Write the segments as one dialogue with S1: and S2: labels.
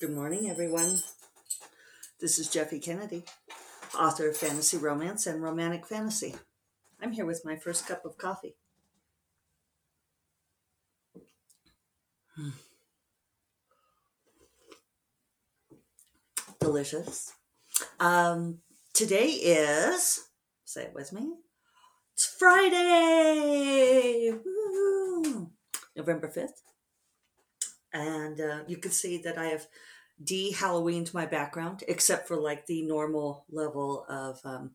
S1: Good morning, everyone. This is Jeffe Kennedy, author of fantasy romance and romantic fantasy. I'm here with my first cup of coffee. Hmm. Delicious. Um, today is, say it with me, it's Friday! Woo! November 5th. And uh, you can see that I have de Halloweened my background, except for like the normal level of um,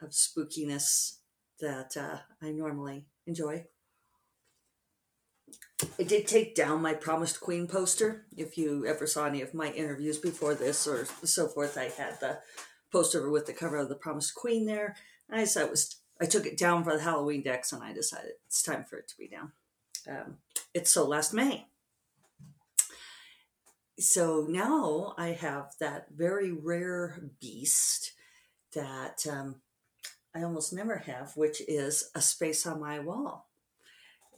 S1: of spookiness that uh, I normally enjoy. I did take down my Promised Queen poster. If you ever saw any of my interviews before this or so forth, I had the poster with the cover of the Promised Queen there. I decided it was I took it down for the Halloween decks, and I decided it's time for it to be down. Um, it's so last May. So now I have that very rare beast that um, I almost never have, which is a space on my wall.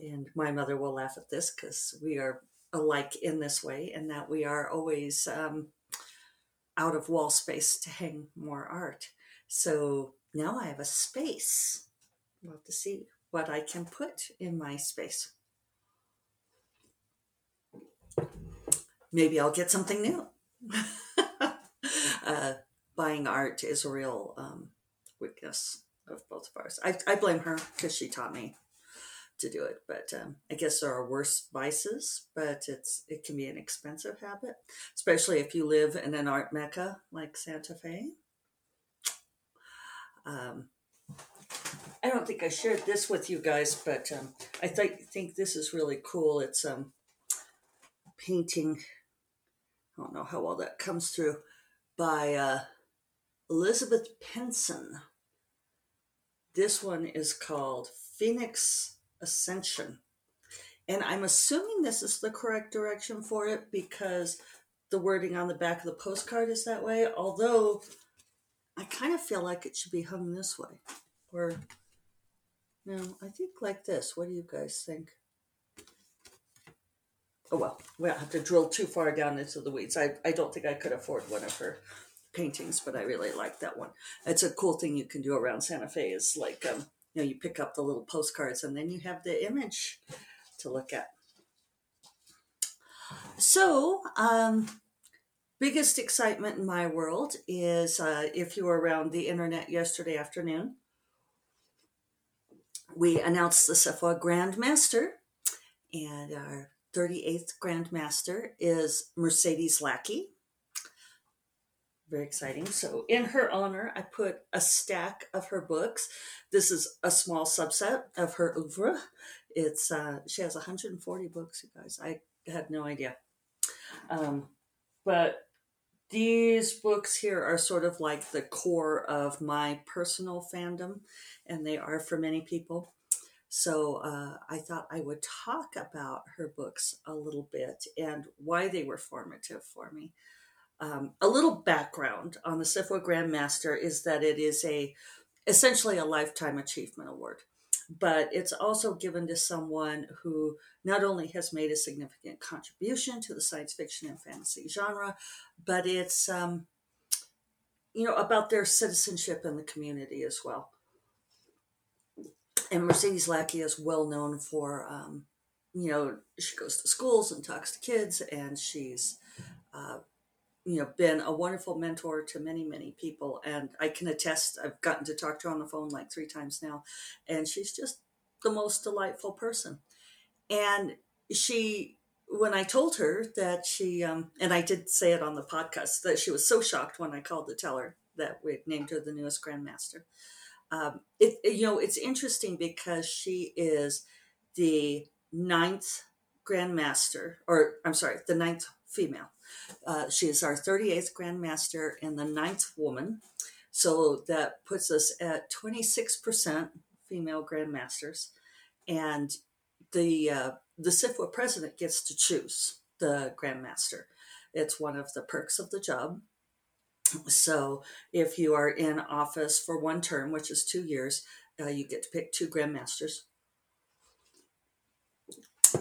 S1: And my mother will laugh at this because we are alike in this way, and that we are always um, out of wall space to hang more art. So now I have a space. We'll have to see what I can put in my space. Maybe I'll get something new. uh, buying art is a real um, weakness of both of ours. I, I blame her because she taught me to do it, but um, I guess there are worse vices. But it's it can be an expensive habit, especially if you live in an art mecca like Santa Fe. Um, I don't think I shared this with you guys, but um, I th- think this is really cool. It's um, painting I don't know how well that comes through, by uh, Elizabeth Penson. This one is called Phoenix Ascension. And I'm assuming this is the correct direction for it because the wording on the back of the postcard is that way. Although I kind of feel like it should be hung this way. Or, no, I think like this. What do you guys think? Oh well, we don't have to drill too far down into the weeds. I, I don't think I could afford one of her paintings, but I really like that one. It's a cool thing you can do around Santa Fe is like, um, you know, you pick up the little postcards and then you have the image to look at. So, um, biggest excitement in my world is uh, if you were around the internet yesterday afternoon, we announced the SFWA Grandmaster, and our 38th Grandmaster is Mercedes Lackey. Very exciting. So, in her honor, I put a stack of her books. This is a small subset of her oeuvre. It's uh, she has 140 books, you guys. I had no idea. Um, but these books here are sort of like the core of my personal fandom, and they are for many people. So uh, I thought I would talk about her books a little bit and why they were formative for me. Um, a little background on the SFWA Grandmaster is that it is a essentially a lifetime achievement award, but it's also given to someone who not only has made a significant contribution to the science fiction and fantasy genre, but it's um, you know about their citizenship in the community as well and Mercedes Lackey is well known for, um, you know, she goes to schools and talks to kids, and she's, uh, you know, been a wonderful mentor to many, many people. And I can attest, I've gotten to talk to her on the phone like three times now, and she's just the most delightful person. And she, when I told her that she, um, and I did say it on the podcast, that she was so shocked when I called to tell her that we named her the newest grandmaster um, it, you know it's interesting because she is the ninth grandmaster or i'm sorry the ninth female. Uh, she is our 38th grandmaster and the ninth woman. So that puts us at 26% female grandmasters. And the uh, the SFWA president gets to choose the grandmaster. It's one of the perks of the job so if you are in office for one term, which is two years, uh, you get to pick two grandmasters.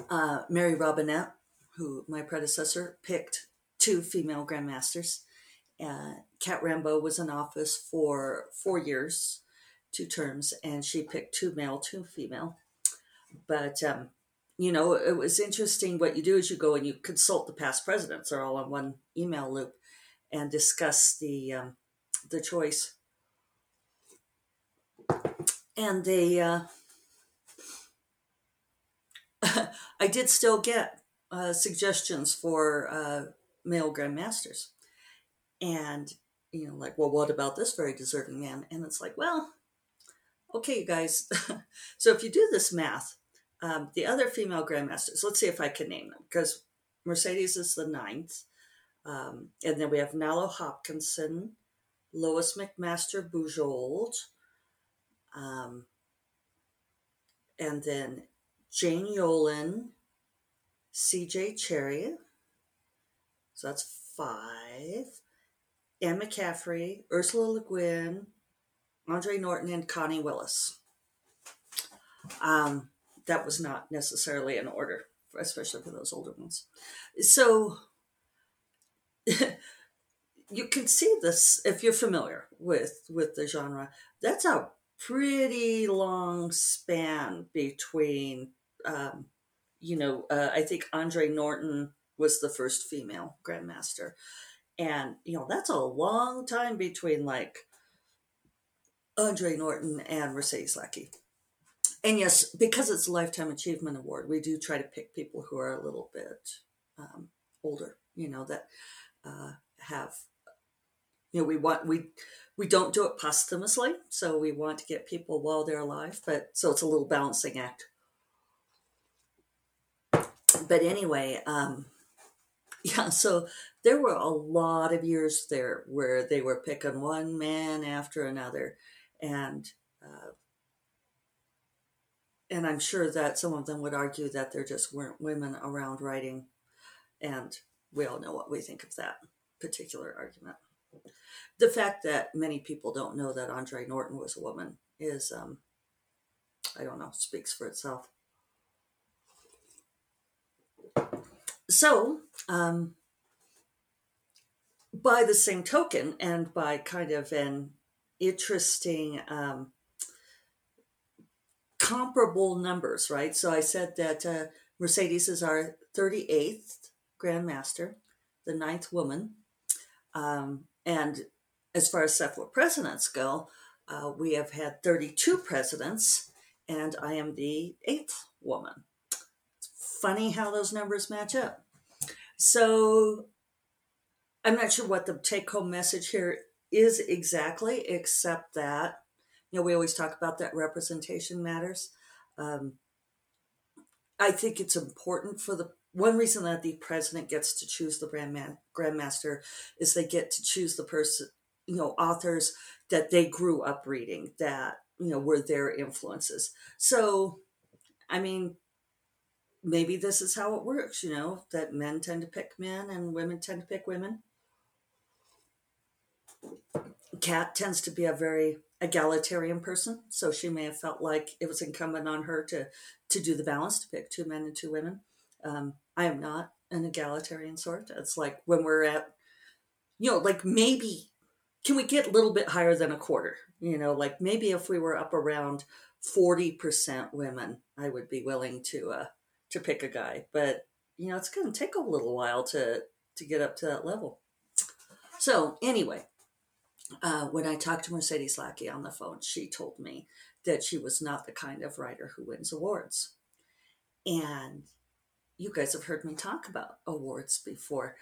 S1: Uh, Mary Robinette, who my predecessor picked two female grandmasters. Uh, Kat Rambo was in office for four years, two terms, and she picked two male, two female. But um, you know, it was interesting. What you do is you go and you consult the past presidents. They're all on one email loop, and discuss the um, the choice. And they, uh, I did still get uh, suggestions for uh, male grandmasters, and you know, like, well, what about this very deserving man? And it's like, well, okay, you guys. so if you do this math, um, the other female grandmasters, let's see if I can name them, because Mercedes is the ninth. Um, and then we have Nalo Hopkinson, Lois McMaster Bujold, um, and then Jane Yolen, CJ Cherryh. So that's five. Anne McCaffrey, Ursula Le Guin, Andre Norton, and Connie Willis. Um, that was not necessarily in order, especially for those older ones. So you can see this if you're familiar with with the genre. That's a pretty long span between, um, you know, uh, I think Andre Norton was the first female grandmaster, and you know that's a long time between like Andre Norton and Mercedes Lackey and yes, because it's a lifetime achievement award, we do try to pick people who are a little bit um, older. You know that uh, have you know we want we we don't do it posthumously, so we want to get people while they're alive. But so it's a little balancing act. But anyway, um, yeah. So there were a lot of years there where they were picking one man after another, and uh, and I'm sure that some of them would argue that there just weren't women around writing, and we all know what we think of that particular argument. The fact that many people don't know that Andre Norton was a woman is, um, I don't know, speaks for itself. So, um, by the same token, and by kind of an interesting um, comparable numbers, right? So I said that uh, Mercedes is our 38th Grandmaster, the ninth woman. Um, and as far as SFWA presidents go, uh, we have had 32 presidents, and I am the eighth woman. It's funny how those numbers match up. So I'm not sure what the take home message here is exactly, except that you know, we always talk about that representation matters. Um, I think it's important for the one reason that the president gets to choose the grandma, grandmaster is they get to choose the person, you know, authors that they grew up reading that you know were their influences. So, I mean, maybe this is how it works. You know, that men tend to pick men and women tend to pick women. Kat tends to be a very egalitarian person, so she may have felt like it was incumbent on her to to do the balance to pick two men and two women. Um, I am not an egalitarian sort. It's like when we're at, you know, like maybe can we get a little bit higher than a quarter? You know, like maybe if we were up around forty percent women, I would be willing to uh, to pick a guy. But you know, it's going to take a little while to to get up to that level. So anyway, uh, when I talked to Mercedes Lackey on the phone, she told me that she was not the kind of writer who wins awards. And you guys have heard me talk about awards before.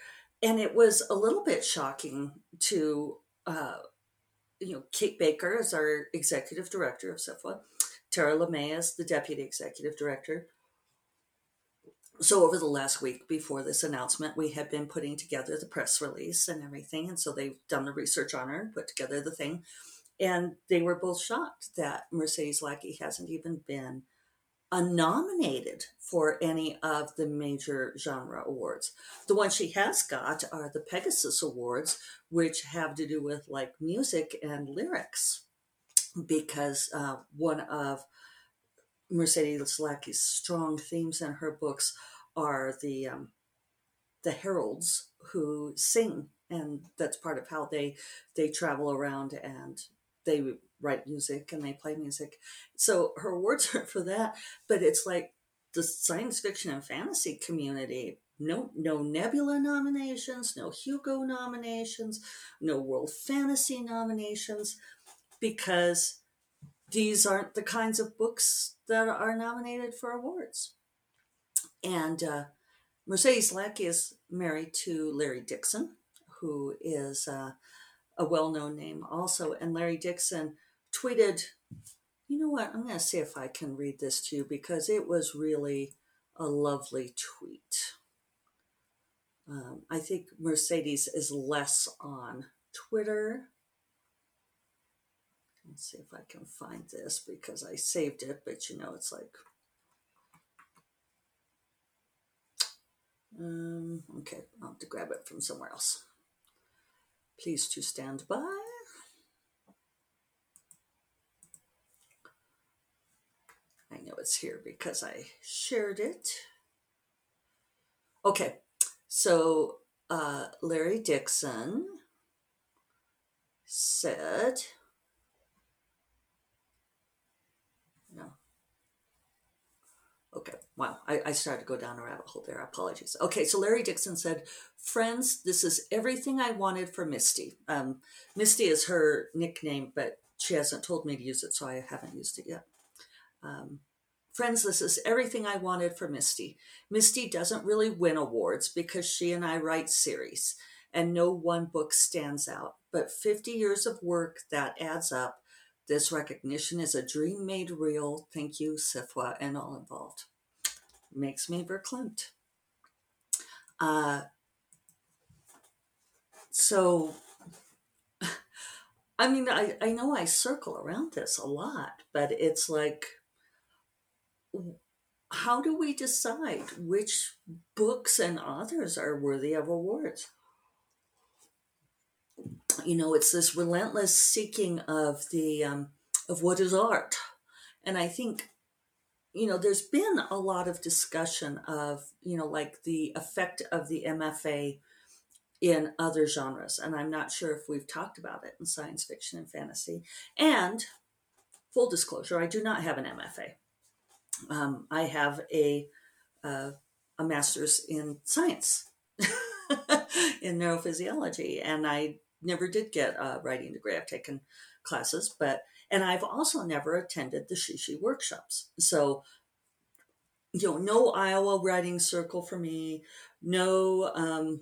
S1: And it was a little bit shocking to, uh, you know, Kate Baker as our executive director of SFWA, Terra LeMay as the deputy executive director, so over the last week before this announcement we had been putting together the press release and everything. And so they've done the research on her and put together the thing. And they were both shocked that mercedes lackey hasn't even been nominated for any of the major genre awards. The ones she has got are the pegasus awards which have to do with like music and lyrics because uh, one of Mercedes Lackey's strong themes in her books are the um, the heralds who sing, and that's part of how they they travel around and they write music and they play music. So her awards are for that, but it's like the science fiction and fantasy community. No, no Nebula nominations, no Hugo nominations, no World Fantasy nominations, because these aren't the kinds of books that are nominated for awards. And uh, Mercedes Lackey is married to Larry Dixon, who is uh, a well known name also. And Larry Dixon tweeted, you know what? I'm going to see if I can read this to you because it was really a lovely tweet. Um, I think Mercedes is less on Twitter. Let's see if I can find this because I saved it, but you know, it's like Um, okay, I'll have to grab it from somewhere else. Please to stand by. I know it's here because I shared it. Okay, so uh, Larry Dixon said, no. Okay, wow. I, I started to go down a rabbit hole there. Apologies. Okay, so Larry Dixon said, Friends, this is everything I wanted for Misty. Um, Misty is her nickname, but she hasn't told me to use it, so I haven't used it yet. Um, Friends, this is everything I wanted for Misty. Misty doesn't really win awards because she and I write series, and no one book stands out. But 50 years of work, that adds up this recognition is a dream made real. Thank you, SFWA, and all involved. Makes me verklempt. Uh, so, I mean, I, I know I circle around this a lot, but it's like, how do we decide which books and authors are worthy of awards? you know it's this relentless seeking of the um, of what is art and i think you know there's been a lot of discussion of you know like the effect of the mfa in other genres and i'm not sure if we've talked about it in science fiction and fantasy and full disclosure i do not have an mfa um, i have a uh, a master's in science in neurophysiology and i never did get a writing degree. I've taken classes, but and I've also never attended the Shishi workshops. So, you know, no Iowa Writing Circle for me, no um,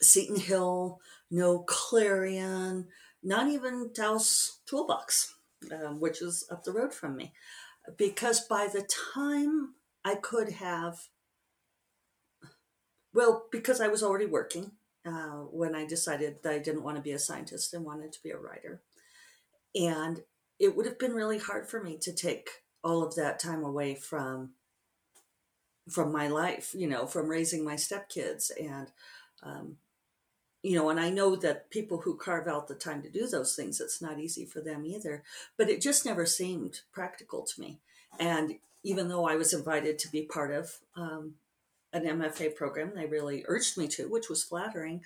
S1: Seton Hill, no Clarion, not even Taos Toolbox, um, which is up the road from me. Because by the time I could have, well, because I was already working, uh, when I decided that I didn't want to be a scientist and wanted to be a writer. And it would have been really hard for me to take all of that time away from from my life, you know, from raising my stepkids and um, you know, and I know that people who carve out the time to do those things, it's not easy for them either. But it just never seemed practical to me. And even though I was invited to be part of um, an MFA program. They really urged me to, which was flattering.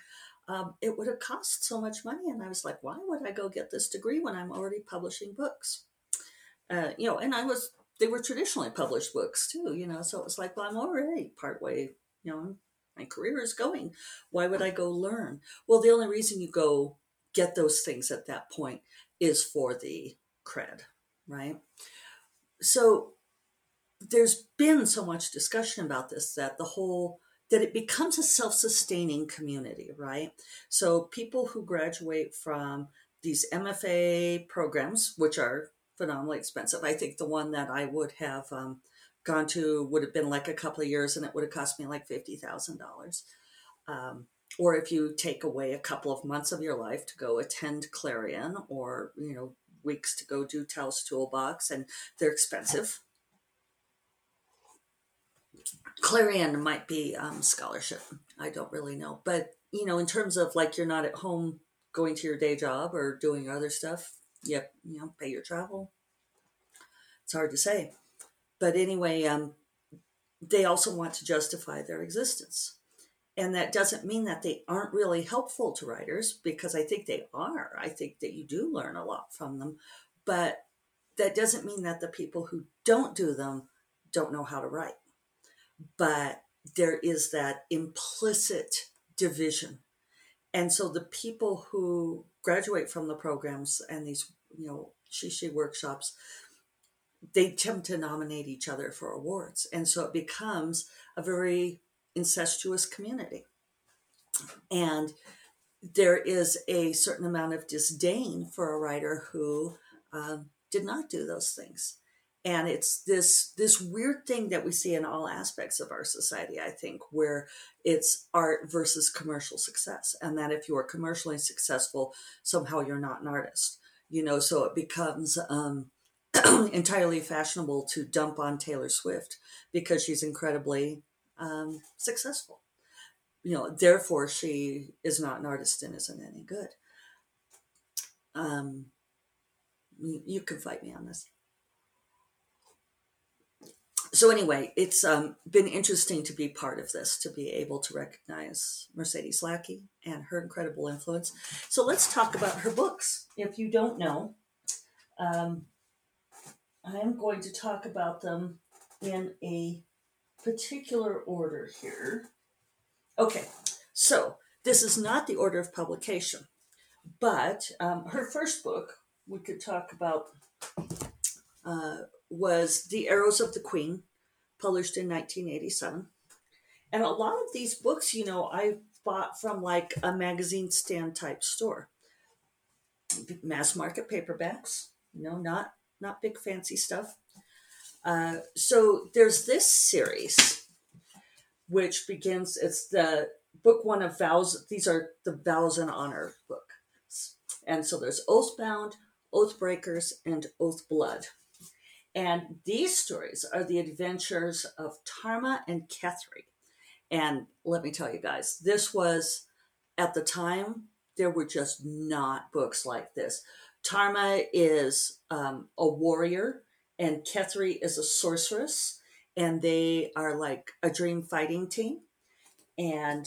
S1: Um, it would have cost so much money. And I was like, why would I go get this degree when I'm already publishing books? Uh, you know, and I was, they were traditionally published books too, you know, so it was like, well, I'm already partway, you know, my career is going. Why would I go learn? Well, the only reason you go get those things at that point is for the cred, right? So there's been so much discussion about this that the whole that it becomes a self-sustaining community right so people who graduate from these mfa programs which are phenomenally expensive i think the one that i would have um, gone to would have been like a couple of years and it would have cost me like $50000 um, or if you take away a couple of months of your life to go attend clarion or you know weeks to go do Taos Toolbox and they're expensive Clarion might be um, scholarship. I don't really know. But, you know, in terms of like you're not at home going to your day job or doing other stuff, yep, you know, pay your travel. It's hard to say. But anyway, um, they also want to justify their existence. And that doesn't mean that they aren't really helpful to writers because I think they are. I think that you do learn a lot from them. But that doesn't mean that the people who don't do them don't know how to write. But there is that implicit division. And so the people who graduate from the programs and these, you know, shishi workshops, they tend to nominate each other for awards. And so it becomes a very incestuous community. And there is a certain amount of disdain for a writer who um, did not do those things and it's this this weird thing that we see in all aspects of our society i think where it's art versus commercial success and that if you are commercially successful somehow you're not an artist you know so it becomes um, entirely fashionable to dump on taylor swift because she's incredibly um, successful you know therefore she is not an artist and isn't any good um, you, can fight me on this so anyway, it's um, been interesting to be part of this, to be able to recognize Mercedes Lackey and her incredible influence. So let's talk about her books. If you don't know, um, I am going to talk about them in a particular order here. Okay, so this is not the order of publication, but um, her first book we could talk about uh, was The Arrows of the Queen, published in 1987. And a lot of these books, you know, I bought from like a magazine stand type store. Mass market paperbacks, you know, not not big fancy stuff. Uh, so there's this series, which begins. It's the book one of vows. These are the vows and honor books, and so there's Oathbound, Oathbreakers, and Oathblood. And these stories are the adventures of Tarma and Kethry. And let me tell you guys, this was at the time, there were just not books like this. Tarma is um, a warrior, and Kethry is a sorceress, and they are like a dream fighting team. And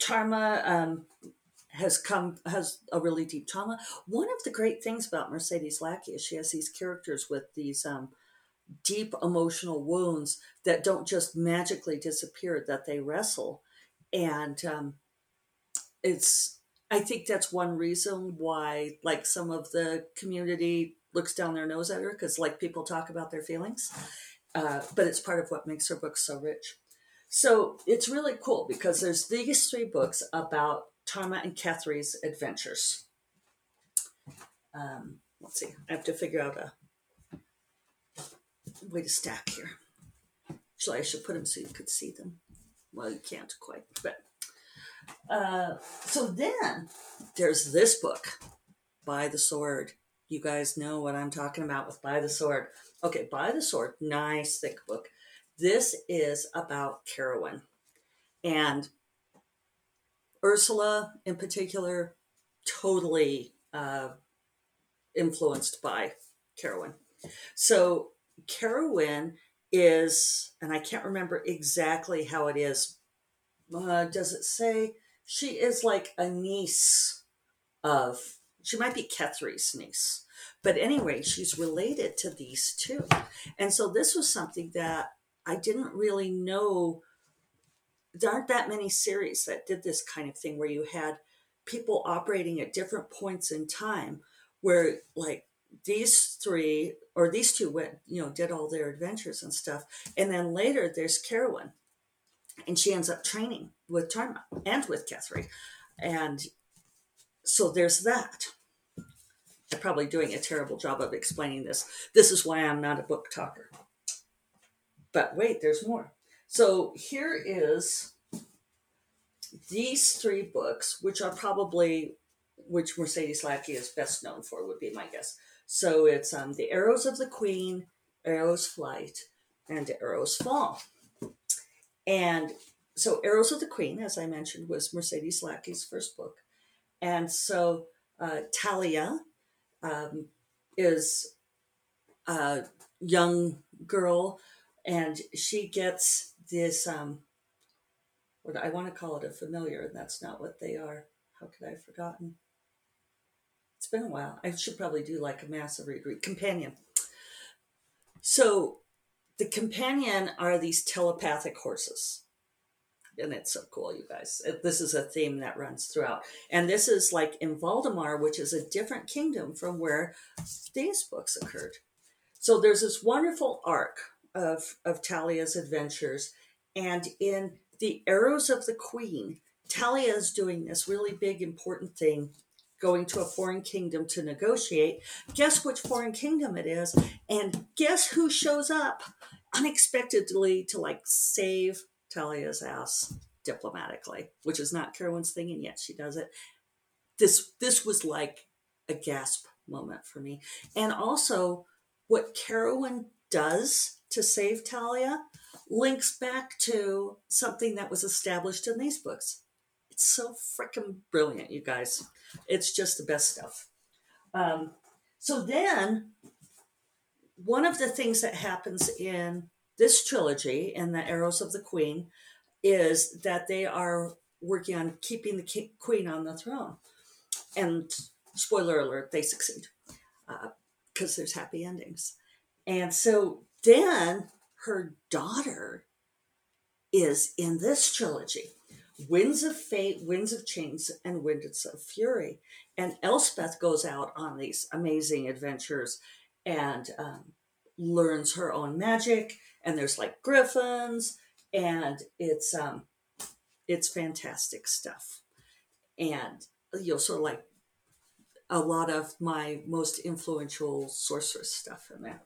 S1: Tarma um, has come has a really deep trauma. One of the great things about Mercedes Lackey is she has these characters with these um, deep emotional wounds that don't just magically disappear; that they wrestle, and um, it's. I think that's one reason why, like, some of the community looks down their nose at her because, like, people talk about their feelings, uh, but it's part of what makes her books so rich. So it's really cool because there's these three books about Tarma and Kethry's adventures. Um, let's see, I have to figure out a way to stack here. Actually, I should put them so you could see them. Well, you can't quite, but uh, so then there's this book, By the Sword. You guys know what I'm talking about with By the Sword. Okay, By the Sword, nice thick book. This is about Kerowyn. And Ursula, in particular, totally uh, influenced by Kerowyn. So Kerowyn is, and I can't remember exactly how it is. Uh, does it say? She is like a niece of? She might be Kethry's niece, but anyway, she's related to these two, and so this was something that I didn't really know. There aren't that many series that did this kind of thing where you had people operating at different points in time where like these three or these two went you know did all their adventures and stuff. And then later there's Kerowyn and she ends up training with Tarma and with Catherine. and so there's that I'm probably doing a terrible job of explaining this this is why I'm not a book talker but wait there's more so here is these three books, which are probably which Mercedes Lackey is best known for, would be my guess. So it's um, The Arrows of the Queen, Arrows Flight, and Arrows Fall. And so Arrows of the Queen, as I mentioned, was Mercedes Lackey's first book. And so uh, Talia um, is a young girl and she gets this um, Or I want to call it a familiar, and that's not what they are. How could I have forgotten? It's been a while. I should probably do like a massive read, read companion. So the companion are these telepathic horses. And it's so cool, you guys. Uh, this is a theme that runs throughout. And this is like in Valdemar, which is a different kingdom from where these books occurred. So there's this wonderful arc of, of Talia's adventures. And in The Arrows of the Queen, Talia is doing this really big, important thing going to a foreign kingdom to negotiate. Guess which foreign kingdom it is? And guess who shows up unexpectedly to like save Talia's ass diplomatically, which is not Kerowyn's thing, and yet she does it. This this was like a gasp moment for me. And also what Kerowyn does to save Talia links back to something that was established in these books. It's so freaking brilliant, you guys. It's just the best stuff. Um, so then, one of the things that happens in this trilogy, in the Arrows of the Queen, is that they are working on keeping the queen on the throne. And spoiler alert, they succeed because uh, there's happy endings. And so then her daughter is in this trilogy. Winds of Fate, Winds of Change, and Winds of Fury. And Elspeth goes out on these amazing adventures and um, learns her own magic. And there's like griffins, and it's um, it's fantastic stuff. And you'll sort of like a lot of my most influential sorceress stuff in there.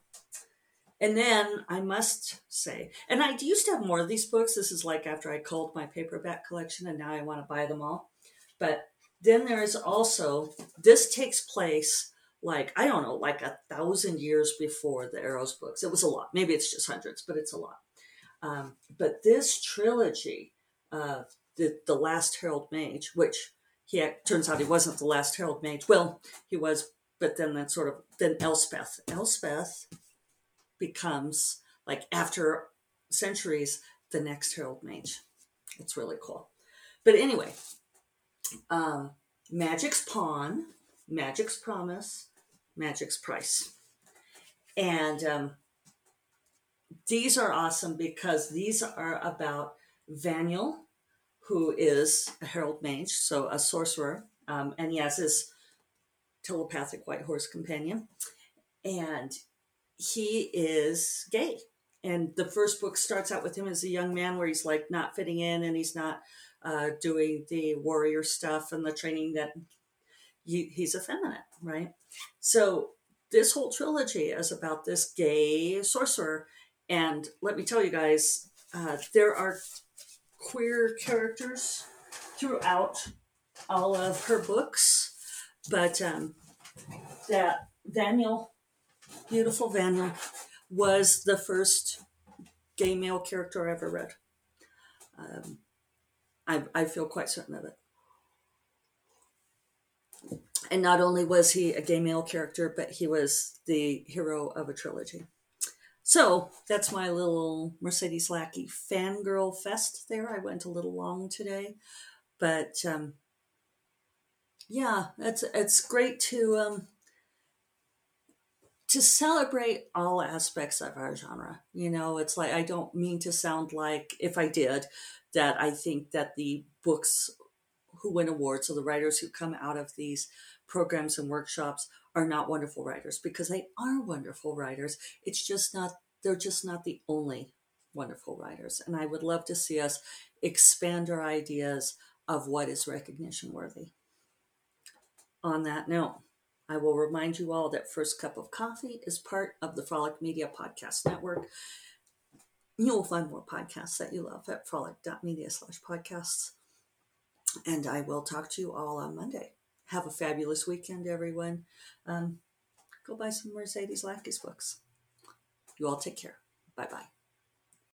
S1: And then I must say, and I used to have more of these books. This is like after I culled my paperback collection, and now I want to buy them all. But then there is also, this takes place like, I don't know, like a thousand years before the Arrows books. It was a lot. Maybe it's just hundreds, but it's a lot. Um, but this trilogy, uh, the, the Last Herald Mage, which he turns out he wasn't the last Herald Mage. Well, he was, but then that sort of, then Elspeth. Elspeth becomes like after centuries the next herald mage. It's really cool. But anyway um, magic's pawn magic's promise magic's price. And um, these are awesome because these are about Vanyel who is a herald mage so a sorcerer um, and he has his telepathic white horse companion. And he is gay. And the first book starts out with him as a young man where he's like not fitting in and he's not uh, doing the warrior stuff and the training that he, he's effeminate, right? So this whole trilogy is about this gay sorcerer. And let me tell you guys, uh, there are queer characters throughout all of her books, but um, that Daniel Beautiful Vanyel was the first gay male character I ever read. Um, I, I feel quite certain of it. And not only was he a gay male character, but he was the hero of a trilogy. So that's my little Mercedes Lackey fangirl fest there. I went a little long today, but um, yeah, it's it's great to um, to celebrate all aspects of our genre. You know, it's like I don't mean to sound like, if I did, that I think that the books who win awards or the writers who come out of these programs and workshops are not wonderful writers because they are wonderful writers. It's just not, they're just not the only wonderful writers. And I would love to see us expand our ideas of what is recognition worthy. On that note, I will remind you all that First Cup of Coffee is part of the Frolic Media Podcast Network. You will find more podcasts that you love at frolic.media slash podcasts. And I will talk to you all on Monday. Have a fabulous weekend, everyone. Um, go buy some Mercedes Lackey's books. You all take care. Bye bye.